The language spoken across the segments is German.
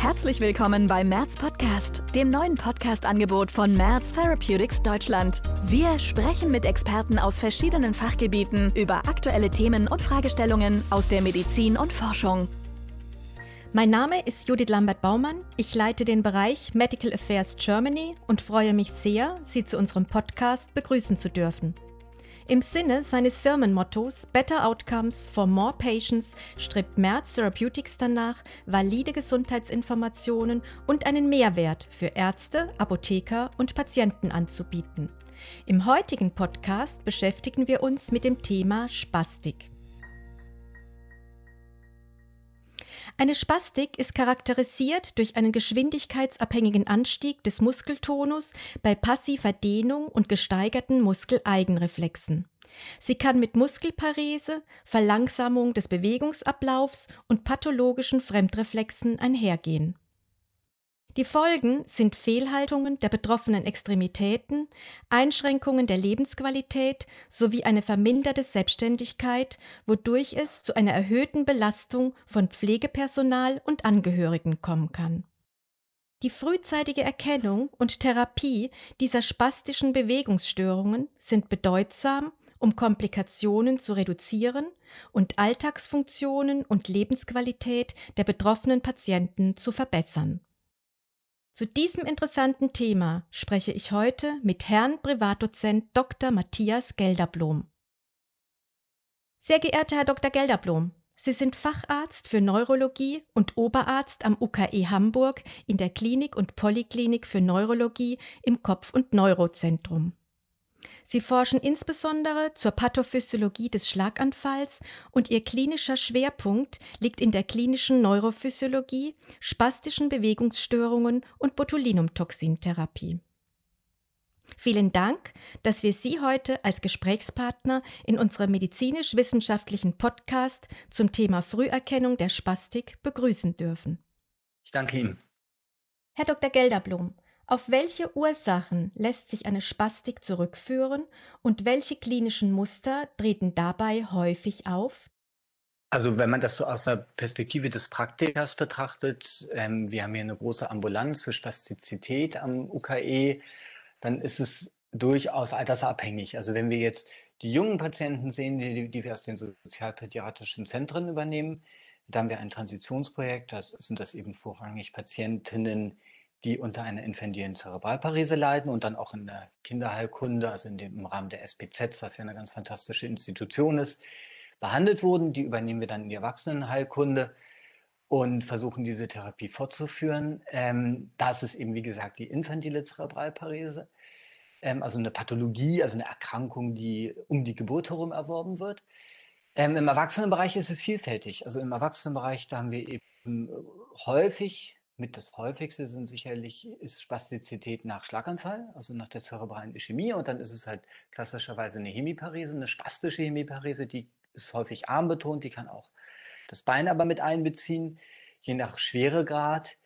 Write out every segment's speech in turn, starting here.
Herzlich willkommen bei Merz Podcast, dem neuen Podcast-Angebot von Merz Therapeutics Deutschland. Wir sprechen mit Experten aus verschiedenen Fachgebieten über aktuelle Themen und Fragestellungen aus der Medizin und Forschung. Mein Name ist Judith Lambert-Baumann. Ich leite den Bereich Medical Affairs Germany und freue mich sehr, Sie zu unserem Podcast begrüßen zu dürfen. Im Sinne seines Firmenmottos Better Outcomes for More Patients strebt Merz Therapeutics danach, valide Gesundheitsinformationen und einen Mehrwert für Ärzte, Apotheker und Patienten anzubieten. Im heutigen Podcast beschäftigen wir uns mit dem Thema Spastik. Eine Spastik ist charakterisiert durch einen geschwindigkeitsabhängigen Anstieg des Muskeltonus bei passiver Dehnung und gesteigerten Muskeleigenreflexen. Sie kann mit Muskelparese, Verlangsamung des Bewegungsablaufs und pathologischen Fremdreflexen einhergehen. Die Folgen sind Fehlhaltungen der betroffenen Extremitäten, Einschränkungen der Lebensqualität sowie eine verminderte Selbstständigkeit, wodurch es zu einer erhöhten Belastung von Pflegepersonal und Angehörigen kommen kann. Die frühzeitige Erkennung und Therapie dieser spastischen Bewegungsstörungen sind bedeutsam, um Komplikationen zu reduzieren und Alltagsfunktionen und Lebensqualität der betroffenen Patienten zu verbessern. Zu diesem interessanten Thema spreche ich heute mit Herrn Privatdozent Dr. Matthias Gelderblom. Sehr geehrter Herr Dr. Gelderblom, Sie sind Facharzt für Neurologie und Oberarzt am UKE Hamburg in der Klinik und Polyklinik für Neurologie im Kopf- und Neurozentrum. Sie forschen insbesondere zur Pathophysiologie des Schlaganfalls und ihr klinischer Schwerpunkt liegt in der klinischen Neurophysiologie, spastischen Bewegungsstörungen und Botulinumtoxintherapie. Vielen Dank, dass wir Sie heute als Gesprächspartner in unserem medizinisch-wissenschaftlichen Podcast zum Thema Früherkennung der Spastik begrüßen dürfen. Ich danke Ihnen. Herr Dr. Gelderblum, auf welche Ursachen lässt sich eine Spastik zurückführen und welche klinischen Muster treten dabei häufig auf? Also wenn man das so aus der Perspektive des Praktikers betrachtet, ähm, wir haben hier eine große Ambulanz für Spastizität am UKE, dann ist es durchaus altersabhängig. Also wenn wir jetzt die jungen Patienten sehen, die, die wir aus den sozialpädiatrischen Zentren übernehmen, da haben wir ein Transitionsprojekt, da sind das eben vorrangig Patientinnen, die unter einer infantilen Zerebralparese leiden und dann auch in der Kinderheilkunde, also in dem, im Rahmen der SPZ, was ja eine ganz fantastische Institution ist, behandelt wurden. Die übernehmen wir dann in die Erwachsenenheilkunde und versuchen diese Therapie fortzuführen. Ähm, das ist eben, wie gesagt, die infantile Zerebralparese, ähm, also eine Pathologie, also eine Erkrankung, die um die Geburt herum erworben wird. Ähm, Im Erwachsenenbereich ist es vielfältig. Also im Erwachsenenbereich, da haben wir eben häufig mit das häufigste sind sicherlich ist Spastizität nach Schlaganfall, also nach der zerebralen Ischämie. Und dann ist es halt klassischerweise eine Hemiparese, eine spastische Hemiparese, die ist häufig armbetont, die kann auch das Bein aber mit einbeziehen, je nach Schweregrad.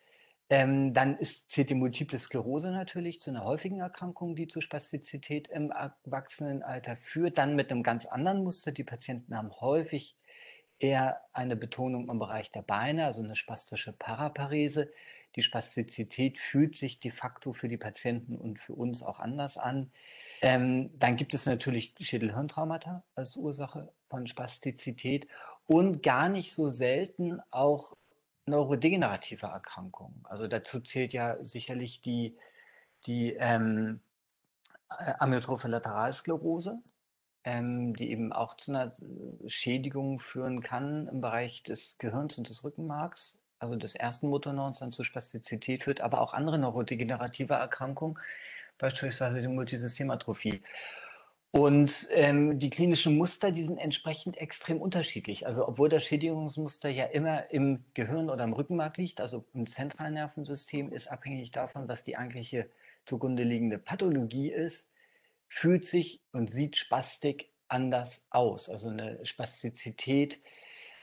Ähm, dann ist, zählt die Multiple Sklerose natürlich zu einer häufigen Erkrankung, die zu Spastizität im Erwachsenenalter führt. Dann mit einem ganz anderen Muster. Die Patienten haben häufig eher eine Betonung im Bereich der Beine, also eine spastische Paraparese. Die Spastizität fühlt sich de facto für die Patienten und für uns auch anders an. Ähm, dann gibt es natürlich Schädelhirntraumata als Ursache von Spastizität und gar nicht so selten auch neurodegenerative Erkrankungen. Also dazu zählt ja sicherlich die, die ähm, Amyotrophe Lateralsklerose, ähm, die eben auch zu einer äh, Schädigung führen kann im Bereich des Gehirns und des Rückenmarks, also des ersten Motorneurons dann zu Spastizität führt, aber auch andere neurodegenerative Erkrankungen, beispielsweise die Multisystematrophie. Und ähm, die klinischen Muster, die sind entsprechend extrem unterschiedlich. Also obwohl das Schädigungsmuster ja immer im Gehirn oder im Rückenmark liegt, also im zentralen Nervensystem, ist abhängig davon, was die eigentliche zugrunde liegende Pathologie ist, fühlt sich und sieht Spastik anders aus. Also eine Spastizität,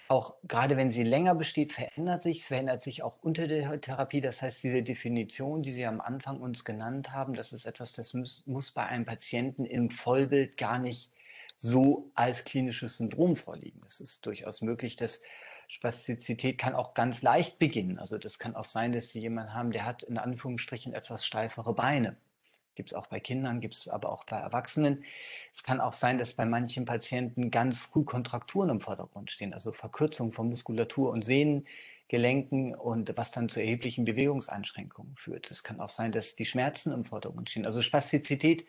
auch gerade wenn sie länger besteht, verändert sich, verändert sich auch unter der Therapie. Das heißt, diese Definition, die Sie am Anfang uns genannt haben, das ist etwas, das muss, muss bei einem Patienten im Vollbild gar nicht so als klinisches Syndrom vorliegen. Es ist durchaus möglich, dass Spastizität kann auch ganz leicht beginnen. Also das kann auch sein, dass Sie jemanden haben, der hat in Anführungsstrichen etwas steifere Beine. Gibt es auch bei Kindern, gibt es aber auch bei Erwachsenen. Es kann auch sein, dass bei manchen Patienten ganz früh Kontrakturen im Vordergrund stehen, also Verkürzung von Muskulatur und Sehnengelenken und was dann zu erheblichen Bewegungseinschränkungen führt. Es kann auch sein, dass die Schmerzen im Vordergrund stehen. Also Spastizität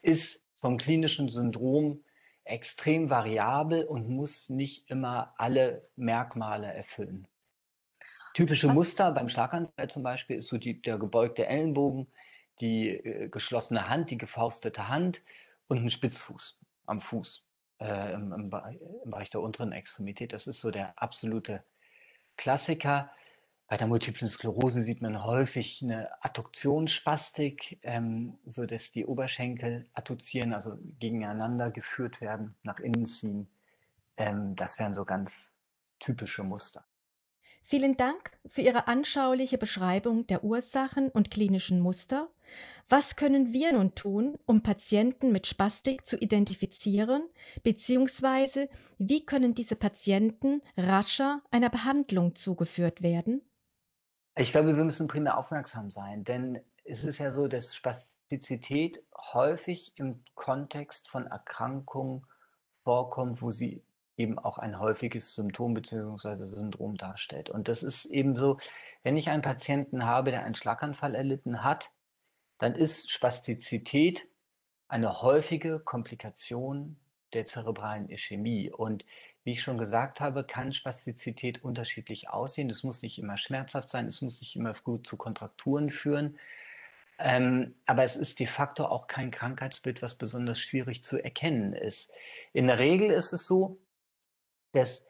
ist vom klinischen Syndrom extrem variabel und muss nicht immer alle Merkmale erfüllen. Typische Muster beim Schlaganfall zum Beispiel ist so die, der gebeugte Ellenbogen, die äh, geschlossene Hand, die gefaustete Hand und ein Spitzfuß am Fuß äh, im, im, im, Bereich der unteren Extremität. Das ist so der absolute Klassiker. Bei der multiplen Sklerose sieht man häufig eine Adduktionsspastik, ähm, so die Oberschenkel adduzieren, also gegeneinander geführt werden, nach innen ziehen. Ähm, das wären so ganz typische Muster. Vielen Dank für Ihre anschauliche Beschreibung der Ursachen und klinischen Muster. Was können wir nun tun, um Patienten mit Spastik zu identifizieren, beziehungsweise wie können diese Patienten rascher einer Behandlung zugeführt werden? Ich glaube, wir müssen primär aufmerksam sein, denn es ist ja so, dass Spastizität häufig im Kontext von Erkrankungen vorkommt, wo sie eben auch ein häufiges Symptom bzw. Syndrom darstellt. Und das ist eben so, wenn ich einen Patienten habe, der einen Schlaganfall erlitten hat, dann ist Spastizität eine häufige Komplikation der zerebralen Ischämie. Und wie ich schon gesagt habe, kann Spastizität unterschiedlich aussehen. Es muss nicht immer schmerzhaft sein, es muss nicht immer gut zu Kontrakturen führen. Ähm, aber es ist de facto auch kein Krankheitsbild, was besonders schwierig zu erkennen ist. In der Regel ist es so, dass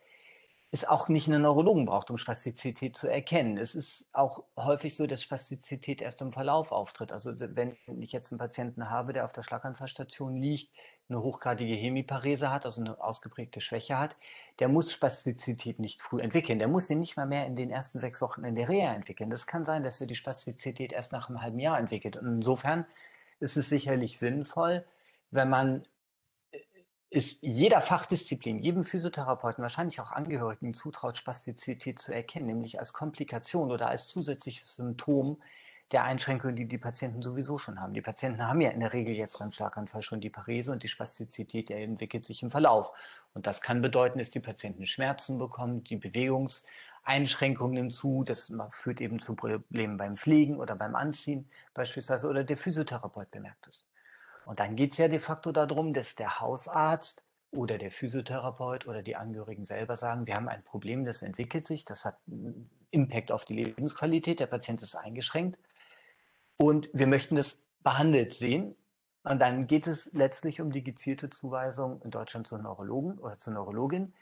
es auch nicht einen Neurologen braucht, um Spastizität zu erkennen. Es ist auch häufig so, dass Spastizität erst im Verlauf auftritt. Also wenn ich jetzt einen Patienten habe, der auf der Schlaganfallstation liegt, eine hochgradige Hemiparese hat, also eine ausgeprägte Schwäche hat, der muss Spastizität nicht früh entwickeln. Der muss sie nicht mal mehr in den ersten sechs Wochen in der Reha entwickeln. Das kann sein, dass er die Spastizität erst nach einem halben Jahr entwickelt. Und insofern ist es sicherlich sinnvoll, wenn man ist jeder Fachdisziplin, jedem Physiotherapeuten, wahrscheinlich auch Angehörigen zutraut, Spastizität zu erkennen, nämlich als Komplikation oder als zusätzliches Symptom der Einschränkungen, die die Patienten sowieso schon haben. Die Patienten haben ja in der Regel jetzt beim Schlaganfall schon die Parese und die Spastizität, entwickelt sich im Verlauf. Und das kann bedeuten, dass die Patienten Schmerzen bekommen, die Bewegungseinschränkungen nehmen zu, das führt eben zu Problemen beim Pflegen oder beim Anziehen beispielsweise oder der Physiotherapeut bemerkt es. Und dann geht es ja de facto darum, dass der Hausarzt oder der Physiotherapeut oder die Angehörigen selber sagen, wir haben ein Problem, das entwickelt sich, das hat einen Impact auf die Lebensqualität, der Patient ist eingeschränkt und wir möchten das behandelt sehen. Und dann geht es letztlich um die gezielte Zuweisung in Deutschland zu Neurologen oder zur Neurologin.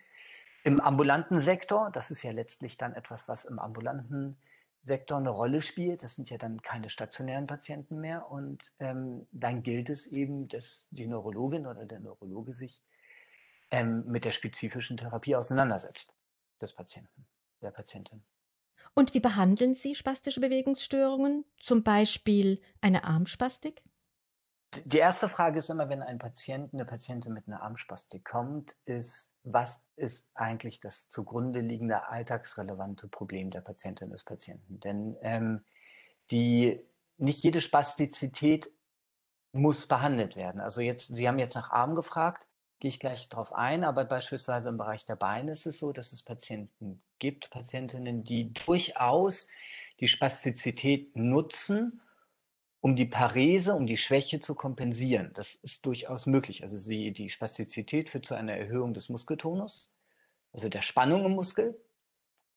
Im ambulanten Sektor, das ist ja letztlich dann etwas, was im ambulanten Sektor eine Rolle spielt. Das sind ja dann keine stationären Patienten mehr. Und ähm, dann gilt es eben, dass die Neurologin oder der Neurologe sich ähm, mit der spezifischen Therapie auseinandersetzt des Patienten, der Patientin. Und wie behandeln Sie spastische Bewegungsstörungen, zum Beispiel eine Armspastik? Die erste Frage ist immer, wenn ein Patient, eine Patientin mit einer Armspastik kommt, ist, was ist eigentlich das zugrunde liegende alltagsrelevante Problem der Patientin des Patienten? Denn ähm, die, nicht jede Spastizität muss behandelt werden. Also jetzt, Sie haben jetzt nach Arm gefragt, gehe ich gleich darauf ein, aber beispielsweise im Bereich der Beine ist es so, dass es Patienten gibt, Patientinnen, die durchaus die Spastizität nutzen, um die Parese, um die Schwäche zu kompensieren. Das ist durchaus möglich. Also sie, die Spastizität führt zu einer Erhöhung des Muskeltonus, also der Spannung im Muskel.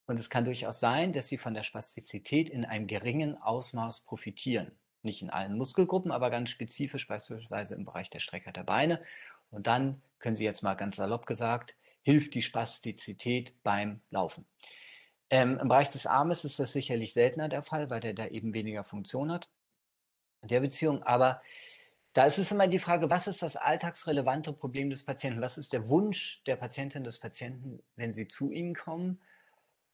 Und es kann durchaus sein, dass sie von der Spastizität in einem geringen Ausmaß profitieren. Nicht in allen Muskelgruppen, aber ganz spezifisch, beispielsweise im Bereich der Strecker der Beine. Und dann können Sie jetzt mal ganz salopp gesagt, hilft die Spastizität beim Laufen. Ähm, Im Bereich des Armes ist das sicherlich seltener der Fall, weil der da eben weniger Funktion hat der Beziehung. Aber da ist es immer die Frage, was ist das alltagsrelevante Problem des Patienten? Was ist der Wunsch der Patientin des Patienten, wenn sie zu Ihnen kommen?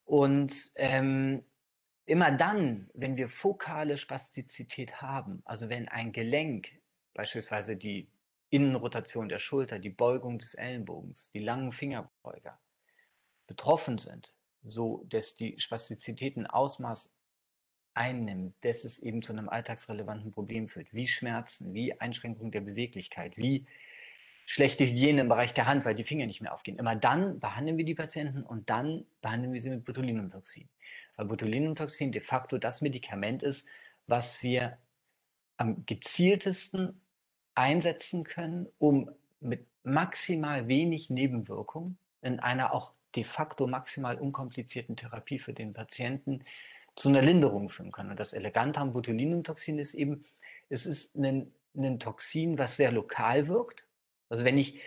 Und ähm, immer dann, wenn wir fokale Spastizität haben, also wenn ein Gelenk, beispielsweise die Innenrotation der Schulter, die Beugung des Ellenbogens, die langen Fingerbeuger betroffen sind, so, dass die Spastizität ein Ausmaß einnimmt, dass es eben zu einem alltagsrelevanten Problem führt, wie Schmerzen, wie Einschränkung der Beweglichkeit, wie schlechte Hygiene im Bereich der Hand, weil die Finger nicht mehr aufgehen. Immer dann behandeln wir die Patienten und dann behandeln wir sie mit Botulinumtoxin. Weil Botulinumtoxin de facto das Medikament ist, was wir am gezieltesten einsetzen können, um mit maximal wenig Nebenwirkung in einer auch de facto maximal unkomplizierten Therapie für den Patienten zu einer Linderung führen können. Und das Elegante am Botulinumtoxin ist eben, es ist ein, ein Toxin, was sehr lokal wirkt. Also wenn ich,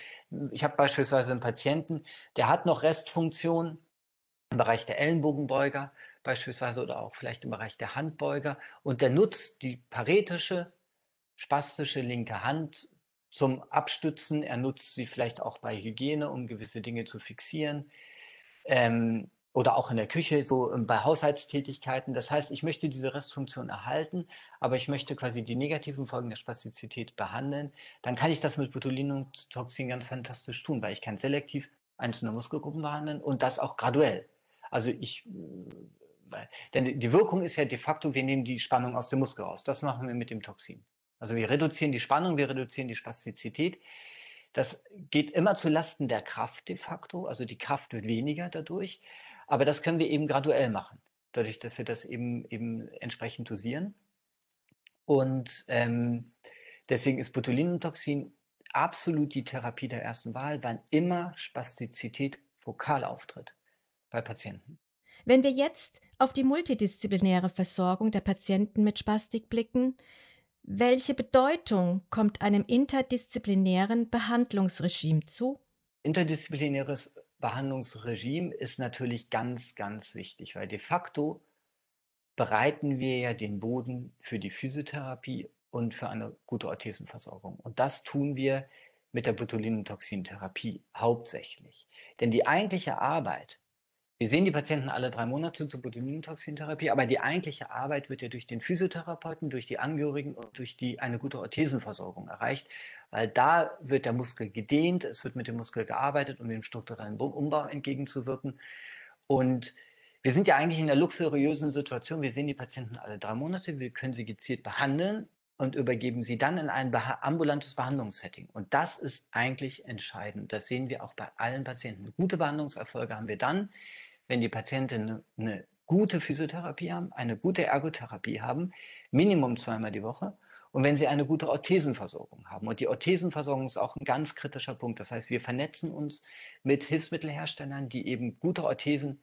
ich habe beispielsweise einen Patienten, der hat noch Restfunktion im Bereich der Ellenbogenbeuger beispielsweise oder auch vielleicht im Bereich der Handbeuger und der nutzt die paretische, spastische linke Hand zum Abstützen. Er nutzt sie vielleicht auch bei Hygiene, um gewisse Dinge zu fixieren. Ähm, oder auch in der Küche, so ähm, bei Haushaltstätigkeiten. Das heißt, ich möchte diese Restfunktion erhalten, aber ich möchte quasi die negativen Folgen der Spastizität behandeln. Dann kann ich das mit Botulinumtoxin ganz fantastisch tun, weil ich kann selektiv einzelne Muskelgruppen behandeln und das auch graduell. Also ich, äh, denn die Wirkung ist ja de facto, wir nehmen die Spannung aus dem Muskel raus. Das machen wir mit dem Toxin. Also wir reduzieren die Spannung, wir reduzieren die Spastizität. Das geht immer zu Lasten der Kraft de facto, also die Kraft wird weniger dadurch. Aber das können wir eben graduell machen, dadurch, dass wir das eben, eben entsprechend dosieren. Und ähm, deswegen ist Botulinumtoxin absolut die Therapie der ersten Wahl, wann immer Spastizität vokal auftritt bei Patienten. Wenn wir jetzt auf die multidisziplinäre Versorgung der Patienten mit Spastik blicken, welche Bedeutung kommt einem interdisziplinären Behandlungsregime zu? Interdisziplinäres Behandlungsregime ist natürlich ganz, ganz wichtig, weil de facto bereiten wir ja den Boden für die Physiotherapie und für eine gute Orthesenversorgung. Und das tun wir mit der Botulinumtoxintherapie hauptsächlich. Denn die eigentliche Arbeit wir sehen die Patienten alle drei Monate zur Botulinumtoxintherapie, aber die eigentliche Arbeit wird ja durch den Physiotherapeuten, durch die Angehörigen und durch die, eine gute Orthesenversorgung erreicht, weil da wird der Muskel gedehnt, es wird mit dem Muskel gearbeitet, um dem strukturellen Umbau entgegenzuwirken. Und wir sind ja eigentlich in der luxuriösen Situation, wir sehen die Patienten alle drei Monate, wir können sie gezielt behandeln und übergeben sie dann in ein ambulantes Behandlungssetting. Und das ist eigentlich entscheidend. Das sehen wir auch bei allen Patienten. Gute Behandlungserfolge haben wir dann, wenn die Patienten eine gute Physiotherapie haben, eine gute Ergotherapie haben, Minimum zweimal die Woche, und wenn sie eine gute Orthesenversorgung haben. Und die Orthesenversorgung ist auch ein ganz kritischer Punkt. Das heißt, wir vernetzen uns mit Hilfsmittelherstellern, die eben gute Orthesen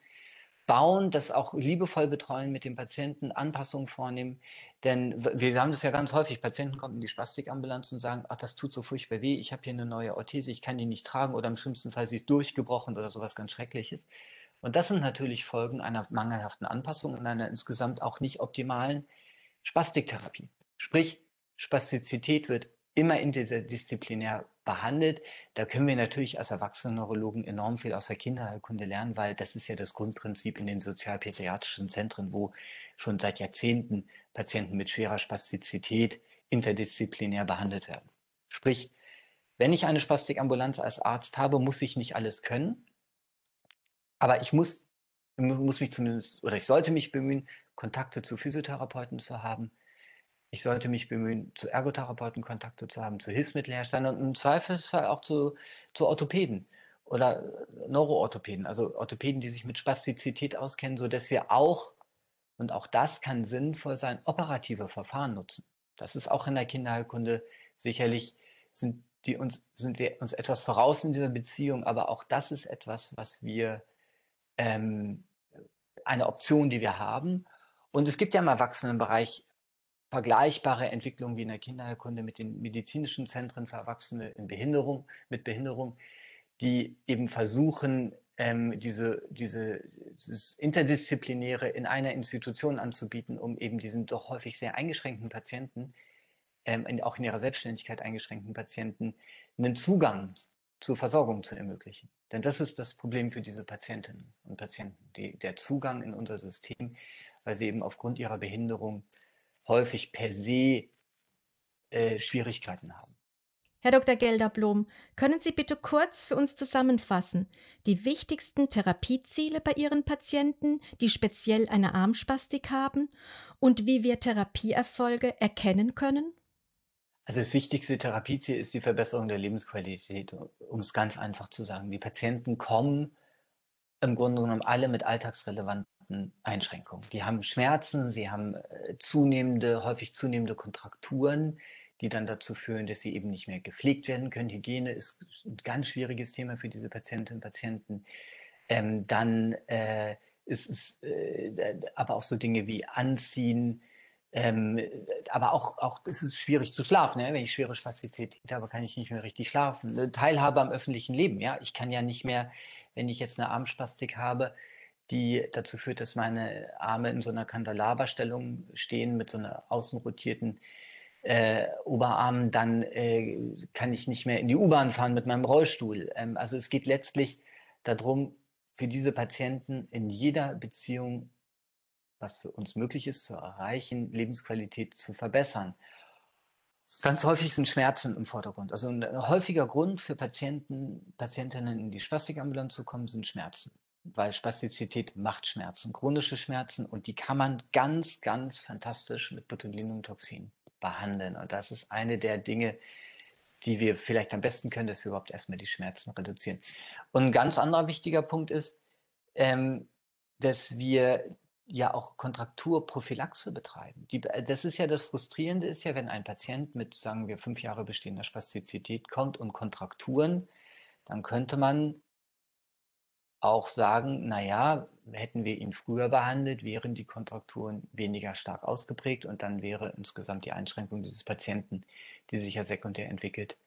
bauen, das auch liebevoll betreuen mit dem Patienten, Anpassungen vornehmen. Denn wir haben das ja ganz häufig. Patienten kommen in die Spastikambulanz und sagen, ach, das tut so furchtbar weh, ich habe hier eine neue Orthese, ich kann die nicht tragen oder im schlimmsten Fall sie ist durchgebrochen oder sowas ganz Schreckliches. Und das sind natürlich Folgen einer mangelhaften Anpassung und einer insgesamt auch nicht optimalen Spastiktherapie. Sprich, Spastizität wird immer interdisziplinär behandelt. Da können wir natürlich als Erwachsenen-Neurologen enorm viel aus der Kinderheilkunde lernen, weil das ist ja das Grundprinzip in den sozialpädiatrischen Zentren, wo schon seit Jahrzehnten Patienten mit schwerer Spastizität interdisziplinär behandelt werden. Sprich, wenn ich eine Spastikambulanz als Arzt habe, muss ich nicht alles können, aber ich muss, muss mich zumindest, oder ich sollte mich bemühen, Kontakte zu Physiotherapeuten zu haben. Ich sollte mich bemühen, zu Ergotherapeuten Kontakte zu haben, zu Hilfsmittelherstellern und im Zweifelsfall auch zu, zu Orthopäden oder Neuroorthopäden, also Orthopäden, die sich mit Spastizität auskennen, sodass wir auch, und auch das kann sinnvoll sein, operative Verfahren nutzen. Das ist auch in der Kinderheilkunde sicherlich, sind die uns, sind die uns etwas voraus in dieser Beziehung, aber auch das ist etwas, was wir ähm, eine Option, die wir haben. Und es gibt ja im Erwachsenenbereich vergleichbare Entwicklungen wie in der Kinderheilkunde mit den medizinischen Zentren für Erwachsene in Behinderung, mit Behinderung, die eben versuchen, ähm, diese, diese, dieses Interdisziplinäre in einer Institution anzubieten, um eben diesen doch häufig sehr eingeschränkten Patienten, ähm, auch in ihrer Selbstständigkeit eingeschränkten Patienten, einen Zugang zur Versorgung zu ermöglichen. Denn das ist das Problem für diese Patientinnen und Patienten, die, der Zugang in unser System, weil sie eben aufgrund ihrer Behinderung häufig per se äh, Schwierigkeiten haben. Herr Dr. Gelderblom, können Sie bitte kurz für uns zusammenfassen die wichtigsten Therapieziele bei Ihren Patienten, die speziell eine Armspastik haben und wie wir Therapieerfolge erkennen können? Also das wichtigste Therapieziel ist die Verbesserung der Lebensqualität, um es ganz einfach zu sagen. Die Patienten kommen im Grunde genommen alle mit alltagsrelevanten Einschränkungen. Die haben Schmerzen, sie haben äh, zunehmende, häufig zunehmende Kontrakturen, die dann dazu führen, dass sie eben nicht mehr gepflegt werden können. Hygiene ist ein ganz schwieriges Thema für diese Patientinnen und Patienten. Ähm, dann äh, ist es äh, aber auch so Dinge wie Anziehen, ähm, aber auch, auch ist es schwierig zu schlafen. Ne? Wenn ich schwere Spastizität habe, kann ich nicht mehr richtig schlafen. Teilhabe am öffentlichen Leben. Ja, ich kann ja nicht mehr, wenn ich jetzt eine Armspastik habe, die dazu führt, dass meine Arme in so einer Kandelaberstellung stehen mit so einer außenrotierten äh, Oberarm, dann äh, kann ich nicht mehr in die U-Bahn fahren mit meinem Rollstuhl. Ähm, also es geht letztlich darum, für diese Patienten in jeder Beziehung, was für uns möglich ist, zu erreichen, Lebensqualität zu verbessern. Ganz häufig sind Schmerzen im Vordergrund. Also ein häufiger Grund für Patienten, Patientinnen in die Spastikambulanz zu kommen, sind Schmerzen. Weil Spastizität macht Schmerzen, chronische Schmerzen und die kann man ganz, ganz fantastisch mit Botulinumtoxin behandeln. Und das ist eine der Dinge, die wir vielleicht am besten können, dass wir überhaupt erstmal die Schmerzen reduzieren. Und ein ganz anderer wichtiger Punkt ist, ähm, dass wir ja auch Kontrakturprophylaxe betreiben. Die, das ist ja das Frustrierende, ist ja, wenn ein Patient mit, sagen wir, fünf Jahre bestehender Spastizität kommt und Kontrakturen, dann könnte man auch sagen, naja, hätten wir ihn früher behandelt, wären die Kontrakturen weniger stark ausgeprägt und dann wäre insgesamt die Einschränkung dieses Patienten, die sich ja sekundär entwickelt,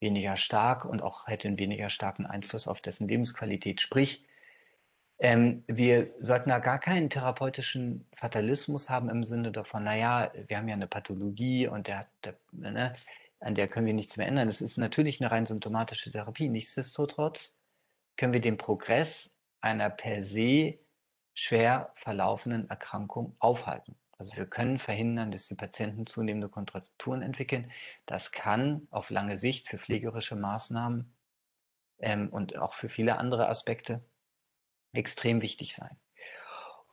weniger stark und auch hätte einen weniger starken Einfluss auf dessen Lebensqualität. Sprich, ähm, wir sollten da gar keinen therapeutischen Fatalismus haben im Sinne davon, naja, wir haben ja eine Pathologie und der, der ne, an der können wir nichts mehr ändern. Das ist natürlich eine rein symptomatische Therapie. Nichtsdestotrotz können wir den Progress einer per se schwer verlaufenden Erkrankung aufhalten. Also wir können verhindern, dass die Patienten zunehmende Kontrakturen entwickeln. Das kann auf lange Sicht für pflegerische Maßnahmen ähm, und auch für viele andere Aspekte extrem wichtig sein.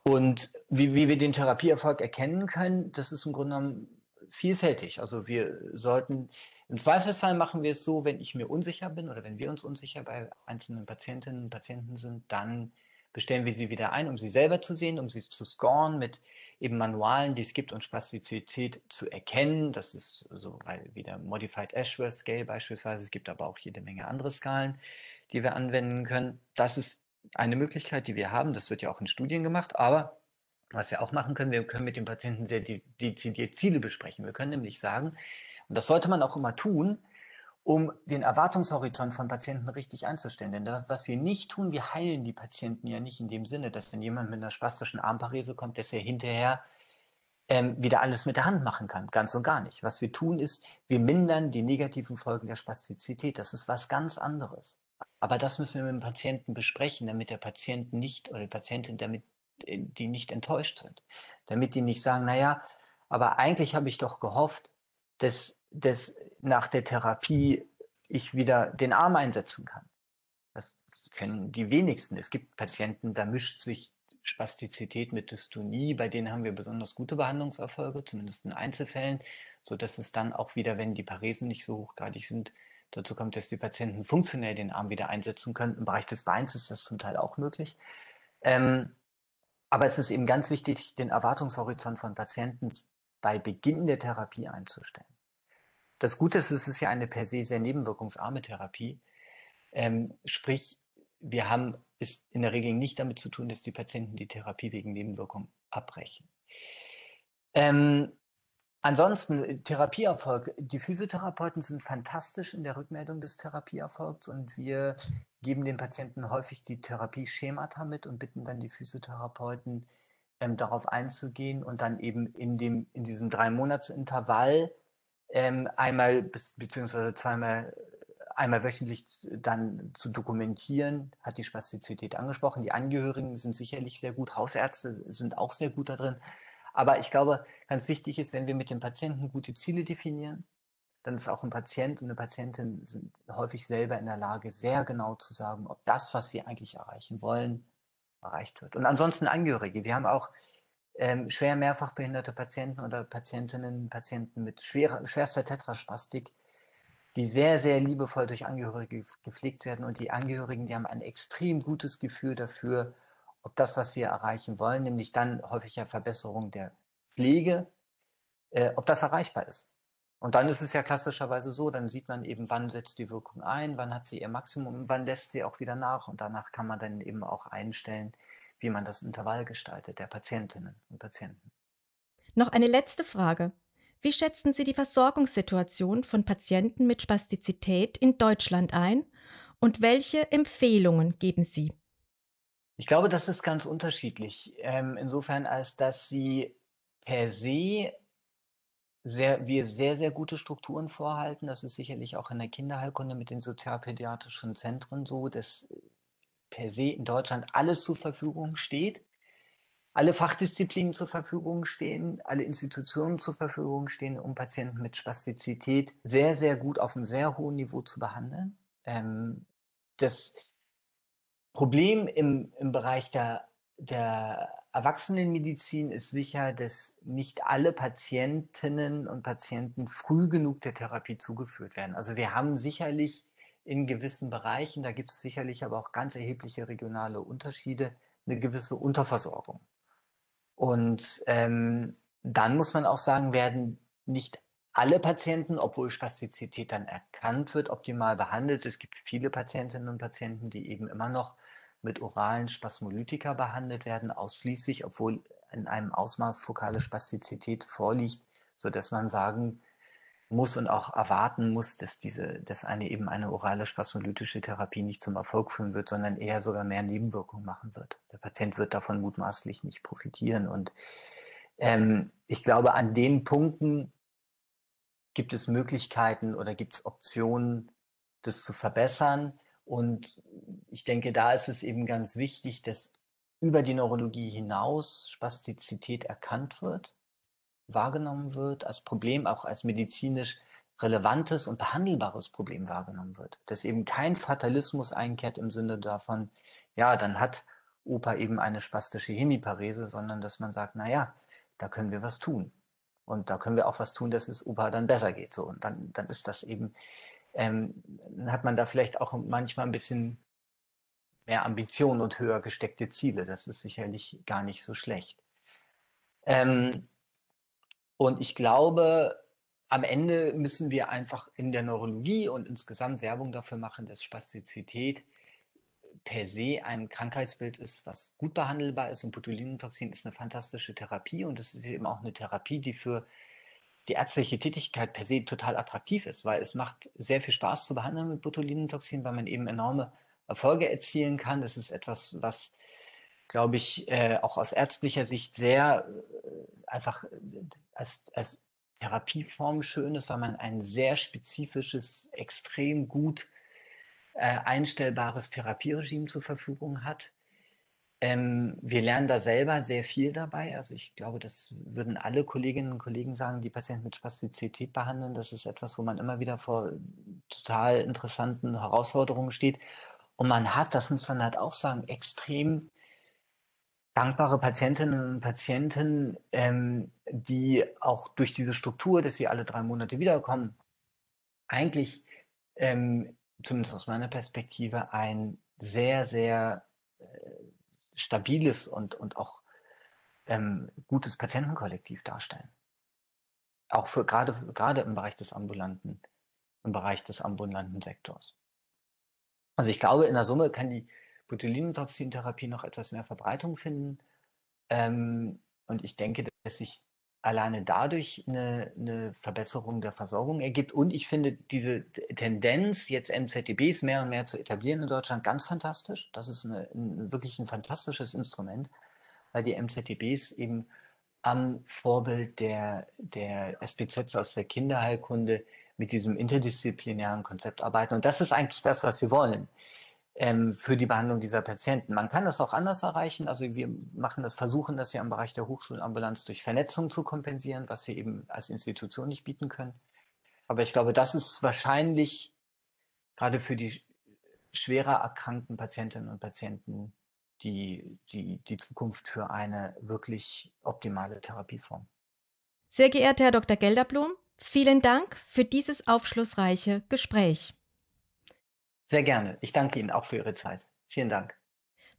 Und wie, wie wir den Therapieerfolg erkennen können, das ist im Grunde genommen vielfältig. Also wir sollten im Zweifelsfall machen wir es so, wenn ich mir unsicher bin oder wenn wir uns unsicher bei einzelnen Patientinnen und Patienten sind, dann bestellen wir sie wieder ein, um sie selber zu sehen, um sie zu scoren mit eben Manualen, die es gibt, um Spastizität zu erkennen. Das ist so wieder Modified Ashworth Scale beispielsweise. Es gibt aber auch jede Menge andere Skalen, die wir anwenden können. Das ist eine Möglichkeit, die wir haben. Das wird ja auch in Studien gemacht. Aber was wir auch machen können, wir können mit dem Patienten sehr dezidiert Ziele besprechen. Wir können nämlich sagen, und das sollte man auch immer tun, um den Erwartungshorizont von Patienten richtig einzustellen. Denn das, was wir nicht tun, wir heilen die Patienten ja nicht in dem Sinne, dass wenn jemand mit einer spastischen Armparese kommt, dass er hinterher ähm, wieder alles mit der Hand machen kann. Ganz und gar nicht. Was wir tun ist, wir mindern die negativen Folgen der Spastizität. Das ist was ganz anderes. Aber das müssen wir mit dem Patienten besprechen, damit der Patient nicht oder die Patientin, damit äh, die nicht enttäuscht sind. Damit die nicht sagen, naja, aber eigentlich habe ich doch gehofft, dass dass nach der Therapie ich wieder den Arm einsetzen kann. Das kennen die wenigsten. Es gibt Patienten, da mischt sich Spastizität mit Dystonie, bei denen haben wir besonders gute Behandlungserfolge, zumindest in Einzelfällen, so dass es dann auch wieder, wenn die Paresen nicht so hochgradig sind, dazu kommt, dass die Patienten funktionell den Arm wieder einsetzen können. Im Bereich des Beins ist das zum Teil auch möglich. Ähm, aber es ist eben ganz wichtig, den Erwartungshorizont von Patienten bei Beginn der Therapie einzustellen. Das Gute ist, es ist ja eine per se sehr nebenwirkungsarme Therapie. Ähm, sprich, wir haben es in der Regel nicht damit zu tun, dass die Patienten die Therapie wegen Nebenwirkung abbrechen. Ähm, ansonsten, Therapieerfolg. Die Physiotherapeuten sind fantastisch in der Rückmeldung des Therapieerfolgs und wir geben den Patienten häufig die Therapieschemata mit und bitten dann die Physiotherapeuten, ähm, darauf einzugehen und dann eben in, dem, in diesem drei Monats Intervall ähm, einmal bis, beziehungsweise zweimal einmal wöchentlich dann zu dokumentieren, hat die Spastizität angesprochen. Die Angehörigen sind sicherlich sehr gut, Hausärzte sind auch sehr gut da drin. Aber ich glaube, ganz wichtig ist, wenn wir mit dem Patienten gute Ziele definieren, dann ist auch ein Patient und eine Patientin sind häufig selber in der Lage, sehr genau zu sagen, ob das, was wir eigentlich erreichen wollen, erreicht wird. Und ansonsten Angehörige. Wir haben auch ähm, schwer mehrfach behinderte Patienten oder Patientinnen, Patienten mit schwerer, schwerster Tetraspastik, die sehr, sehr liebevoll durch Angehörige gepflegt werden. Und die Angehörigen, die haben ein extrem gutes Gefühl dafür, ob das, was wir erreichen wollen, nämlich dann häufig ja Verbesserung der Pflege, äh, ob das erreichbar ist. Und dann ist es ja klassischerweise so, dann sieht man eben, wann setzt die Wirkung ein, wann hat sie ihr Maximum, wann lässt sie auch wieder nach. Und danach kann man dann eben auch einstellen, wie man das Intervall gestaltet der Patientinnen und Patienten. Noch eine letzte Frage. Wie schätzen Sie die Versorgungssituation von Patienten mit Spastizität in Deutschland ein und welche Empfehlungen geben Sie? Ich glaube, das ist ganz unterschiedlich. Ähm, insofern, als dass sie per se sehr, wir sehr, sehr gute Strukturen vorhalten. Das ist sicherlich auch in der Kinderheilkunde mit den sozialpädiatrischen Zentren so, dass per se in Deutschland alles zur Verfügung steht, alle Fachdisziplinen zur Verfügung stehen, alle Institutionen zur Verfügung stehen, um Patienten mit Spastizität sehr, sehr gut auf einem sehr hohen Niveau zu behandeln. Ähm, das Problem im, im Bereich der, der Erwachsenenmedizin ist sicher, dass nicht alle Patientinnen und Patienten früh genug der Therapie zugeführt werden. Also wir haben sicherlich in gewissen Bereichen, da gibt es sicherlich aber auch ganz erhebliche regionale Unterschiede, eine gewisse Unterversorgung. Und ähm, dann muss man auch sagen, werden nicht alle Patienten, obwohl Spastizität dann erkannt wird, optimal behandelt. Es gibt viele Patientinnen und Patienten, die eben immer noch mit oralen Spasmolytika behandelt werden, ausschließlich, obwohl in einem Ausmaß fokale Spastizität vorliegt, so dass man sagen muss und auch erwarten muss, dass diese, dass eine eben eine orale spasmolytische Therapie nicht zum Erfolg führen wird, sondern eher sogar mehr Nebenwirkungen machen wird. Der Patient wird davon mutmaßlich nicht profitieren. Und ähm, ich glaube, an den Punkten gibt es Möglichkeiten oder gibt es Optionen, das zu verbessern. Und ich denke, da ist es eben ganz wichtig, dass über die Neurologie hinaus Spastizität erkannt wird, wahrgenommen wird, als Problem, auch als medizinisch relevantes und behandelbares Problem wahrgenommen wird. Dass eben kein Fatalismus einkehrt im Sinne davon, ja, dann hat Opa eben eine spastische Hemiparese, sondern dass man sagt, na ja, da können wir was tun. Und da können wir auch was tun, dass es Opa dann besser geht. So, und dann, dann ist das eben ähm, hat man da vielleicht auch manchmal ein bisschen mehr Ambition und höher gesteckte Ziele. Das ist sicherlich gar nicht so schlecht. Ähm, und ich glaube, am Ende müssen wir einfach in der Neurologie und insgesamt Werbung dafür machen, dass Spastizität per se ein Krankheitsbild ist, was gut behandelbar ist. Und Botulinumtoxin ist eine fantastische Therapie und es ist eben auch eine Therapie, die für die ärztliche Tätigkeit per se total attraktiv ist, weil es macht sehr viel Spaß zu behandeln mit Botulinumtoxin, weil man eben enorme Erfolge erzielen kann. Das ist etwas, was, glaube ich, äh, auch aus ärztlicher Sicht sehr äh, einfach äh, als, als Therapieform schön ist, weil man ein sehr spezifisches, extrem gut äh, einstellbares Therapieregime zur Verfügung hat. Ähm, wir lernen da selber sehr viel dabei. Also ich glaube, das würden alle Kolleginnen und Kollegen sagen, die Patienten mit Spastizität behandeln. Das ist etwas, wo man immer wieder vor total interessanten Herausforderungen steht. Und man hat, das muss man halt auch sagen, extrem dankbare Patientinnen und Patienten, ähm, die auch durch diese Struktur, dass sie alle drei Monate wiederkommen, eigentlich, ähm, zumindest aus meiner Perspektive, ein sehr, sehr äh, stabiles und, und auch ähm, gutes Patientenkollektiv darstellen. Auch für gerade, gerade im Bereich des ambulanten, im Bereich des ambulanten Sektors. Also ich glaube, in der Summe kann die Botulinumtoxintherapie noch etwas mehr Verbreitung finden. Ähm, und ich denke, dass sich alleine dadurch eine, eine, Verbesserung der Versorgung ergibt. Und ich finde diese Tendenz, jetzt MZTBs mehr und mehr zu etablieren in Deutschland, ganz fantastisch. Das ist eine, ein, wirklich ein fantastisches Instrument, weil die MZTBs eben am Vorbild der, der SPZs aus der Kinderheilkunde mit diesem interdisziplinären Konzept arbeiten. Und das ist eigentlich das, was wir wollen ähm, für die Behandlung dieser Patienten. Man kann das auch anders erreichen. Also wir machen das, versuchen das ja im Bereich der Hochschulambulanz durch Vernetzung zu kompensieren, was wir eben als Institution nicht bieten können. Aber ich glaube, das ist wahrscheinlich gerade für die schwerer erkrankten Patientinnen und Patienten die, die, die Zukunft für eine wirklich optimale Therapieform. Sehr geehrter Herr Dr. Gelderblum, vielen Dank für dieses aufschlussreiche Gespräch. Sehr gerne. Ich danke Ihnen auch für Ihre Zeit. Vielen Dank.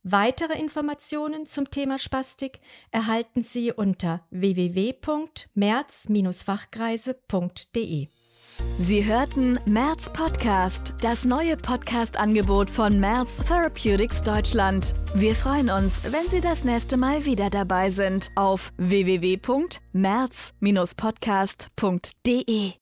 Weitere Informationen zum Thema Spastik erhalten Sie unter www.merz-fachkreise.de. Sie hörten Merz Podcast, das neue Podcast-Angebot von Merz Therapeutics Deutschland. Wir freuen uns, wenn Sie das nächste Mal wieder dabei sind auf www.merz-podcast.de.